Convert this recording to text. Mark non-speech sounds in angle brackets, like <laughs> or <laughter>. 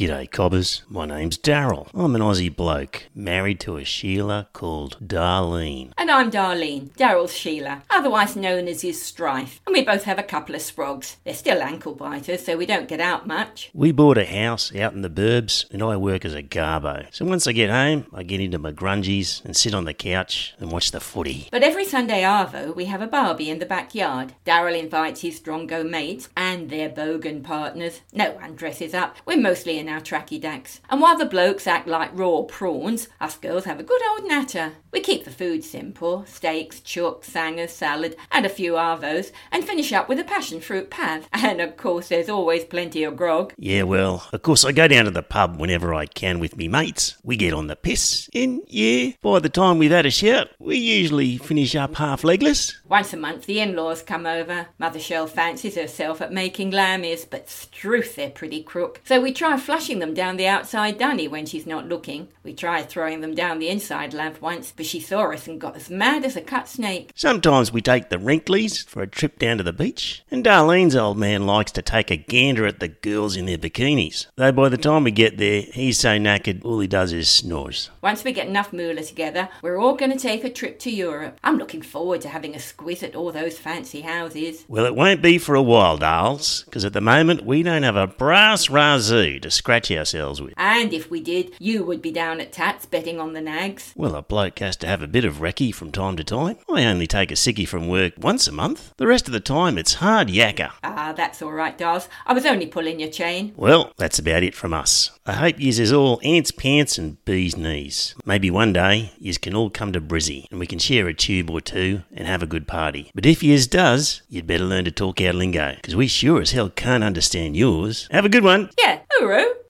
G'day, cobbers. My name's Daryl. I'm an Aussie bloke, married to a Sheila called Darlene. And I'm Darlene, Daryl's Sheila, otherwise known as his Strife. And we both have a couple of sprogs. They're still ankle biters, so we don't get out much. We bought a house out in the burbs, and I work as a garbo. So once I get home, I get into my grungies and sit on the couch and watch the footy. But every Sunday Arvo, we have a barbie in the backyard. Daryl invites his Drongo mates and their bogan partners. No one dresses up. We're mostly in our tracky dacks. And while the blokes act like raw prawns, us girls have a good old natter. We keep the food simple steaks, chook, sangers, salad, and a few arvos, and finish up with a passion fruit pav. <laughs> And of course, there's always plenty of grog. Yeah, well, of course I go down to the pub whenever I can with me mates. We get on the piss, and yeah, by the time we've had a shout, we usually finish up half legless. Once a month, the in laws come over. Mother Shell fancies herself at making lammies, but struth, they're pretty crook. So we try flushing them down the outside dunny when she's not looking. We tried throwing them down the inside lamp once, but she saw us and got as mad as a cut snake. Sometimes we take the Wrinklies for a trip down to the beach, and Darlene's old man likes to take a gander at the girls in their bikinis. Though by the time we get there, he's so knackered, all he does is snores. Once we get enough moolah together, we're all going to take a trip to Europe. I'm looking forward to having a squiz at all those fancy houses. Well, it won't be for a while, Darls, because at the moment we don't have a brass razoo to scratch ourselves with. And if we did, you would be down at Tatts betting on the nags. Well, a bloke has to have a bit of recce from time to time. I only take a sickie from work once a month. The rest of the time, it's hard yakka. Ah, that's all right, dolls. I was only pulling your chain. Well, that's about it from us. I hope yous is all ants pants and bees knees. Maybe one day yous can all come to Brizzy and we can share a tube or two and have a good party. But if yous does, you'd better learn to talk our lingo, because we sure as hell can't understand yours. Have a good one. Yeah, hooroo.